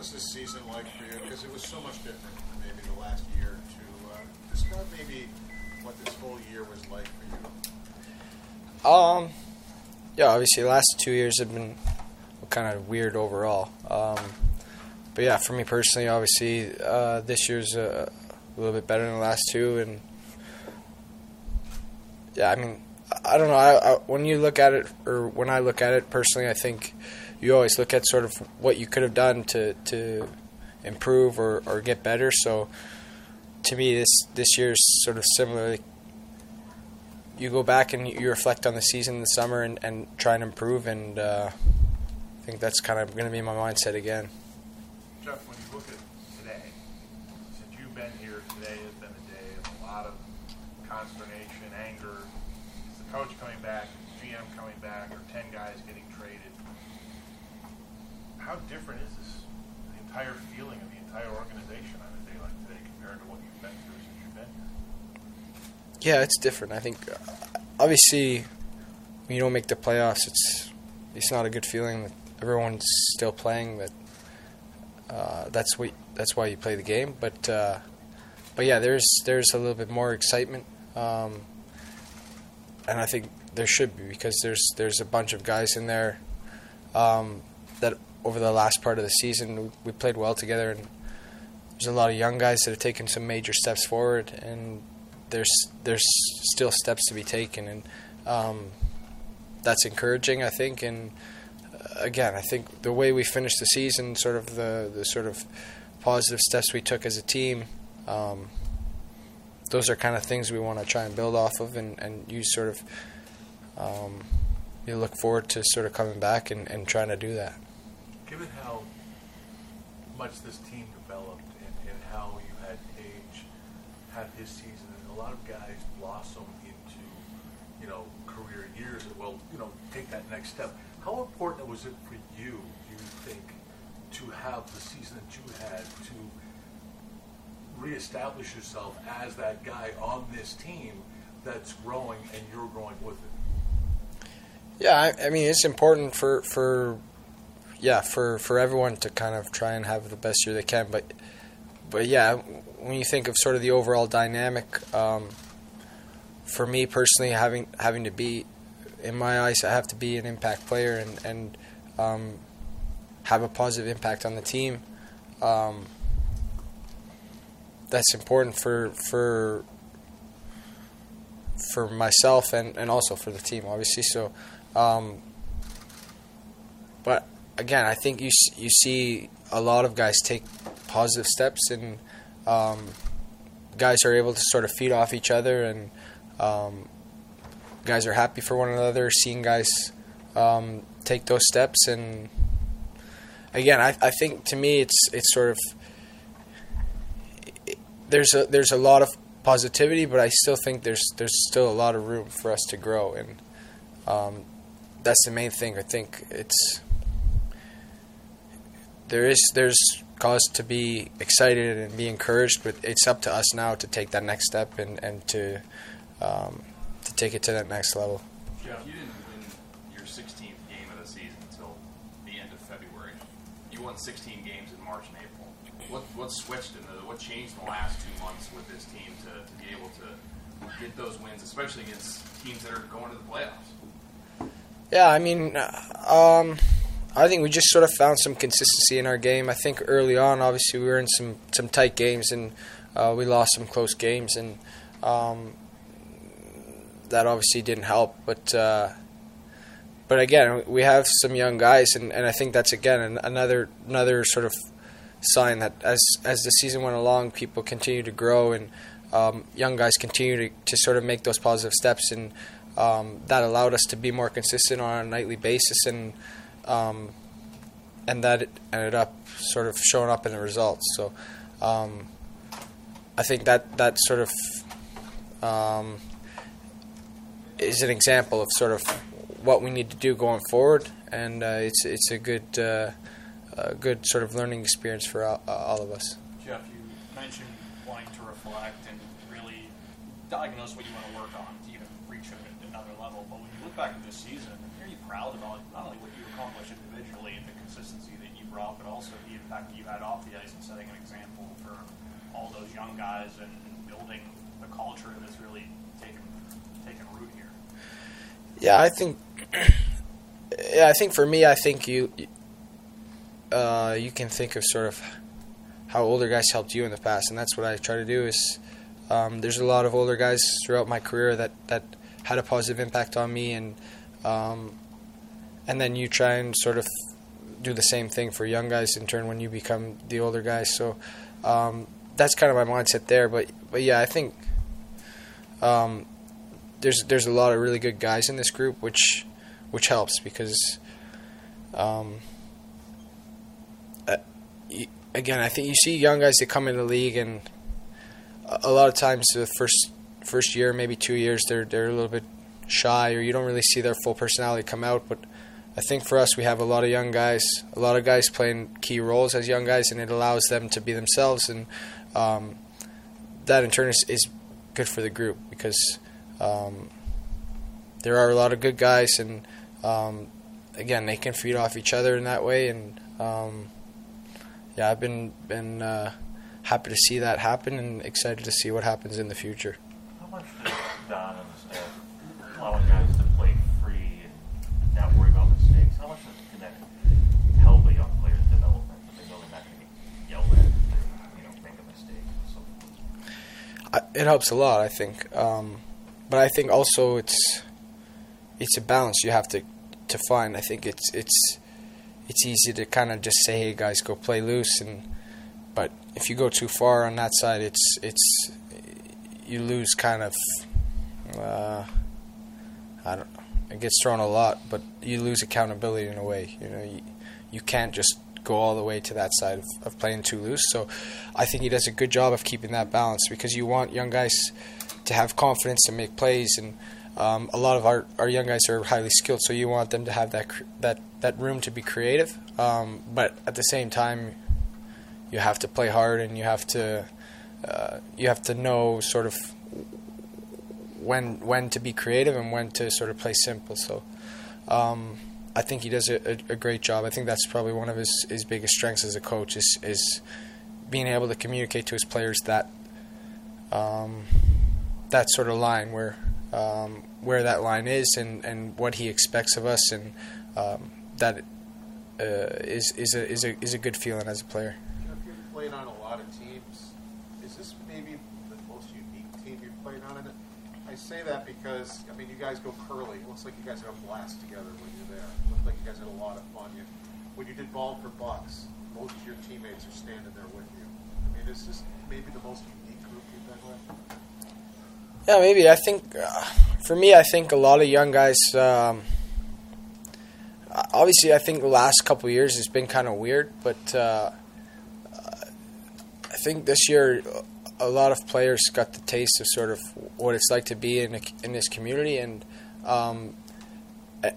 Was this season like for you? Because it was so much different from maybe the last year or two. Uh, describe maybe what this whole year was like for you. Um, yeah, obviously the last two years have been kind of weird overall. Um, but yeah, for me personally, obviously uh, this year's a, a little bit better than the last two, and yeah, I mean, I don't know. I, I, when you look at it, or when I look at it personally, I think you always look at sort of what you could have done to to improve or, or get better. So to me, this this year's sort of similar. You go back and you reflect on the season in the summer and, and try and improve, and uh, I think that's kind of going to be my mindset again. Jeff, when you look at today, since you've been here, today has been a day of a lot of consternation, anger. Is the coach coming back? Is GM coming back? Or 10 guys? How different is this, the entire feeling of the entire organization on a day like today compared to what you've been through since you've been here? Yeah, it's different. I think uh, obviously when you don't make the playoffs, it's it's not a good feeling that everyone's still playing. That uh, that's what that's why you play the game. But uh, but yeah, there's there's a little bit more excitement, um, and I think there should be because there's there's a bunch of guys in there um, that over the last part of the season we, played well together, and there's a lot of young guys that have taken some major steps forward, and there's there's still steps to be taken, and um, that's encouraging, I think. And uh, again, I think the way we finished the season, sort of the the sort of positive steps we took as a team, um, those are kind of things we want to try and build off of, and and use sort of. Um, you look forward to sort of coming back and, and trying to do that. Given how much this team developed and, and how you had Tage have his season, and a lot of guys blossom into, you know, career years will, you know, take that next step. How important was it for you, do you think, to have the season that you had to reestablish yourself as that guy on this team that's growing and you're growing with it? Yeah, I, I mean it's important for for yeah for for everyone to kind of try and have the best year they can, but but yeah, when you think of sort of the overall dynamic, um, for me personally, having having to be in my eyes, I have to be an impact player and and um, have a positive impact on the team. Um, that's important for for for myself and, and also for the team, obviously. So, um, again, I think you you see a lot of guys take positive steps, and um, guys are able to sort of feed off each other, and um, guys are happy for one another. Seeing guys um, take those steps, and again, I, I think to me, it's it's sort of there's a there's a lot of positivity, but I still think there's there's still a lot of room for us to grow, and um, that's the main thing. I think it's there is there's cause to be excited and be encouraged, but it's up to us now to take that next step and and to um, to take it to that next level. Jeff, you didn't win your 16th game of the season until the end of February. You won 16 games in March and April. What what switched in the what changed in the last two months with this team to, to be able to get those wins, especially against teams that are going to the playoffs? Yeah, I mean, um, I think we just sort of found some consistency in our game. I think early on, obviously, we were in some some tight games and uh, we lost some close games, and um, that obviously didn't help. But uh, but again, we have some young guys, and, and I think that's again an, another another sort of sign that as as the season went along, people continue to grow and um, young guys continue to, to sort of make those positive steps, and um, that allowed us to be more consistent on a nightly basis, and um, and that ended up sort of showing up in the results. So um, I think that that sort of um, is an example of sort of what we need to do going forward, and uh, it's it's a good uh, a good sort of learning experience for all, all of us. Jeff, you mentioned wanting to reflect and really diagnose what you want to work on to even reach another level. But when you look back at this season, proud about not only what you accomplished individually and the consistency that you brought, but also the impact you had off the ice and setting an example for all those young guys and building a culture that's really taken taken root here? Yeah, I think. Yeah, I think for me, I think you. Uh, you can think of sort of how older guys helped you in the past, and that's what I try to do. Is um, there's a lot of older guys throughout my career that that had a positive impact on me, and um, and then you try and sort of do the same thing for young guys in turn when you become the older guys. So um, that's kind of my mindset there. But but yeah, I think um, there's there's a lot of really good guys in this group, which which helps because um, uh, again, I think you see young guys that come in the league, and a lot of times the first first year, maybe two years, they're they're a little bit shy, or you don't really see their full personality come out. But I think for us, we have a lot of young guys, a lot of guys playing key roles as young guys, and it allows them to be themselves, and um, that in turn is, is good for the group because um, there are a lot of good guys, and um, again, they can feed off each other in that way, and um, yeah, I've been been uh, happy to see that happen, and excited to see what happens in the future. It helps a lot, I think. Um, but I think also it's it's a balance you have to to find. I think it's it's it's easy to kind of just say, "Hey guys, go play loose," and but if you go too far on that side, it's it's you lose kind of. Uh, I don't. It gets thrown a lot, but you lose accountability in a way. You know, you, you can't just go all the way to that side of, of playing too loose. So, I think he does a good job of keeping that balance because you want young guys to have confidence and make plays and um, a lot of our, our young guys are highly skilled, so you want them to have that that that room to be creative. Um, but at the same time, you have to play hard, and you have to uh, you have to know sort of when when to be creative and when to sort of play simple. So. Um, I think he does a, a, great job. I think that's probably one of his, his biggest strengths as a coach is is being able to communicate to his players that um, that sort of line where um, where that line is and, and what he expects of us, and um, that uh, is is a is a is a good feeling as a player. You you're playing on a lot of teams, is this maybe the most unique team you've played on? I say that because I mean, you guys go curly. It looks like you guys had a blast together when you're there. It looked like you guys had a lot of fun. You, when you did ball for bucks, most of your teammates are standing there with you. I mean, is this maybe the most unique group you've been with? Yeah, maybe. I think uh, for me, I think a lot of young guys. Um, obviously, I think the last couple years has been kind of weird, but uh, I think this year a lot of players got the taste of sort of what it's like to be in a, in this community, and um,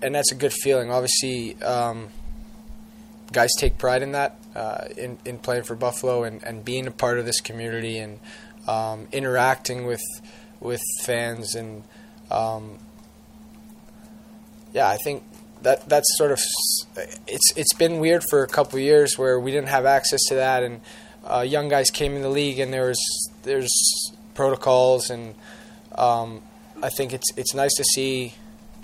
and that's a good feeling. Obviously, um, guys take pride in that, uh, in in playing for Buffalo and, and being a part of this community and um, interacting with with fans and um, yeah, I think that that's sort of it's it's been weird for a couple years where we didn't have access to that and uh, young guys came in the league and there was there's protocols and um, I think it's it's nice to see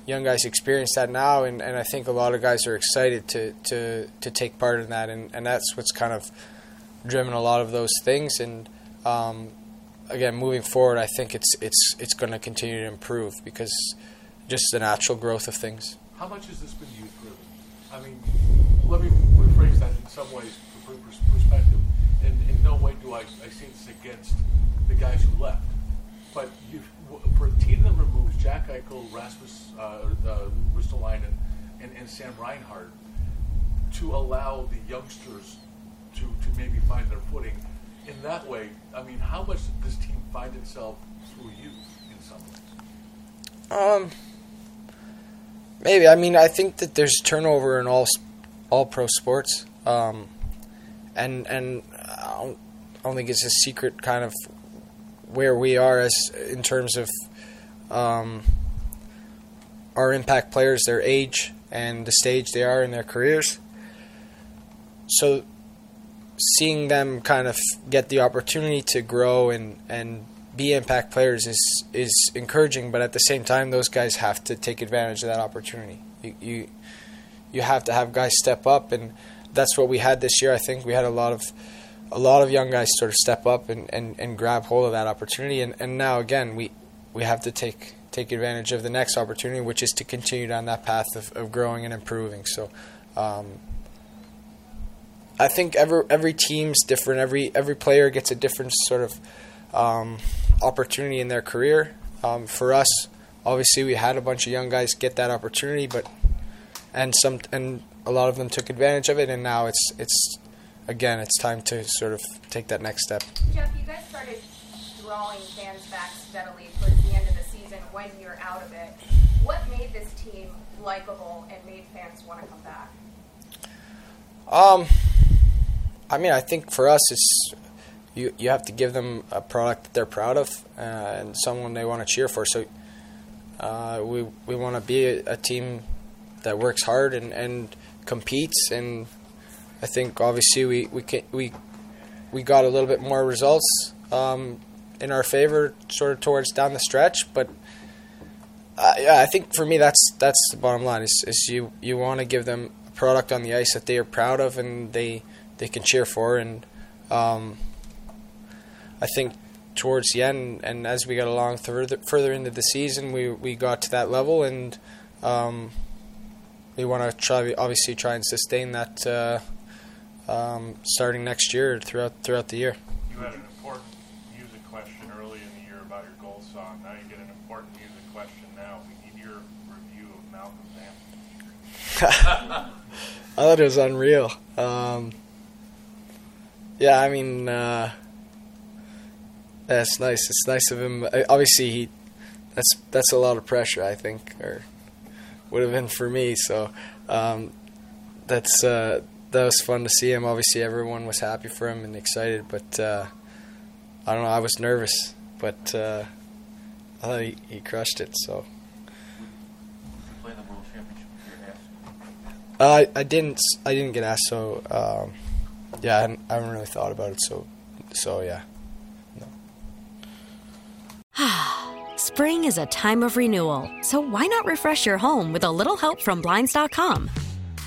young guys experience that now and, and I think a lot of guys are excited to, to, to take part in that and, and that's what's kind of driven a lot of those things and um, again moving forward I think it's it's it's going to continue to improve because just the natural growth of things. How much has this been youth driven? I mean, let me rephrase that in some ways for perspective. And in no way do I, I say this against the guys who left. But you, for a team that removes Jack Eichel, Rasmus uh, uh, Ristolainen, and, and Sam Reinhart to allow the youngsters to, to maybe find their footing in that way, I mean, how much did this team find itself through you in some ways? Um, maybe. I mean, I think that there's turnover in all all pro sports, um, and and I don't, think it's a secret kind of where we are as in terms of um, our impact players, their age and the stage they are in their careers. So seeing them kind of get the opportunity to grow and, and be impact players is is encouraging, but at the same time, those guys have to take advantage of that opportunity. You you, you have to have guys step up, and that's what we had this year. I think we had a lot of a lot of young guys sort of step up and, and, and grab hold of that opportunity, and, and now again we we have to take take advantage of the next opportunity, which is to continue down that path of, of growing and improving. So. Um, I think every every team's different. Every every player gets a different sort of um, opportunity in their career. Um, for us, obviously, we had a bunch of young guys get that opportunity, but and some and a lot of them took advantage of it, and now it's it's again it's time to sort of take that next step. Jeff, you guys started drawing fans back steadily towards the end of the season when you're out of it. What made this team likable and made fans want to come back? Um, I mean, I think for us, it's you you have to give them a product that they're proud of uh, and someone they want to cheer for. So uh, we we want to be a, a, team that works hard and, and competes. And I think obviously we we can, we we got a little bit more results um, in our favor, sort of towards down the stretch. But uh, yeah, I think for me that's that's the bottom line. Is, is you you want to give them a product on the ice that they are proud of and they they can cheer for. And um, I think towards the end, and as we got along further further into the season, we we got to that level, and um, we want to try obviously try and sustain that uh, um, starting next year throughout throughout the year. You had an important music question early in the year about your goal song. Now you get an important music question. Now we need your review of Malcolm's anthem. I thought it was unreal. Um, yeah, I mean, uh, that's nice. It's nice of him. Obviously, he that's that's a lot of pressure. I think, or would have been for me. So um, that's uh, that was fun to see him. Obviously, everyone was happy for him and excited. But uh, I don't know. I was nervous, but uh, I thought he, he crushed it. So. Uh, I, I didn't. I didn't get asked. So um, yeah, I haven't, I haven't really thought about it. So, so yeah. Spring is a time of renewal, so why not refresh your home with a little help from Blinds.com?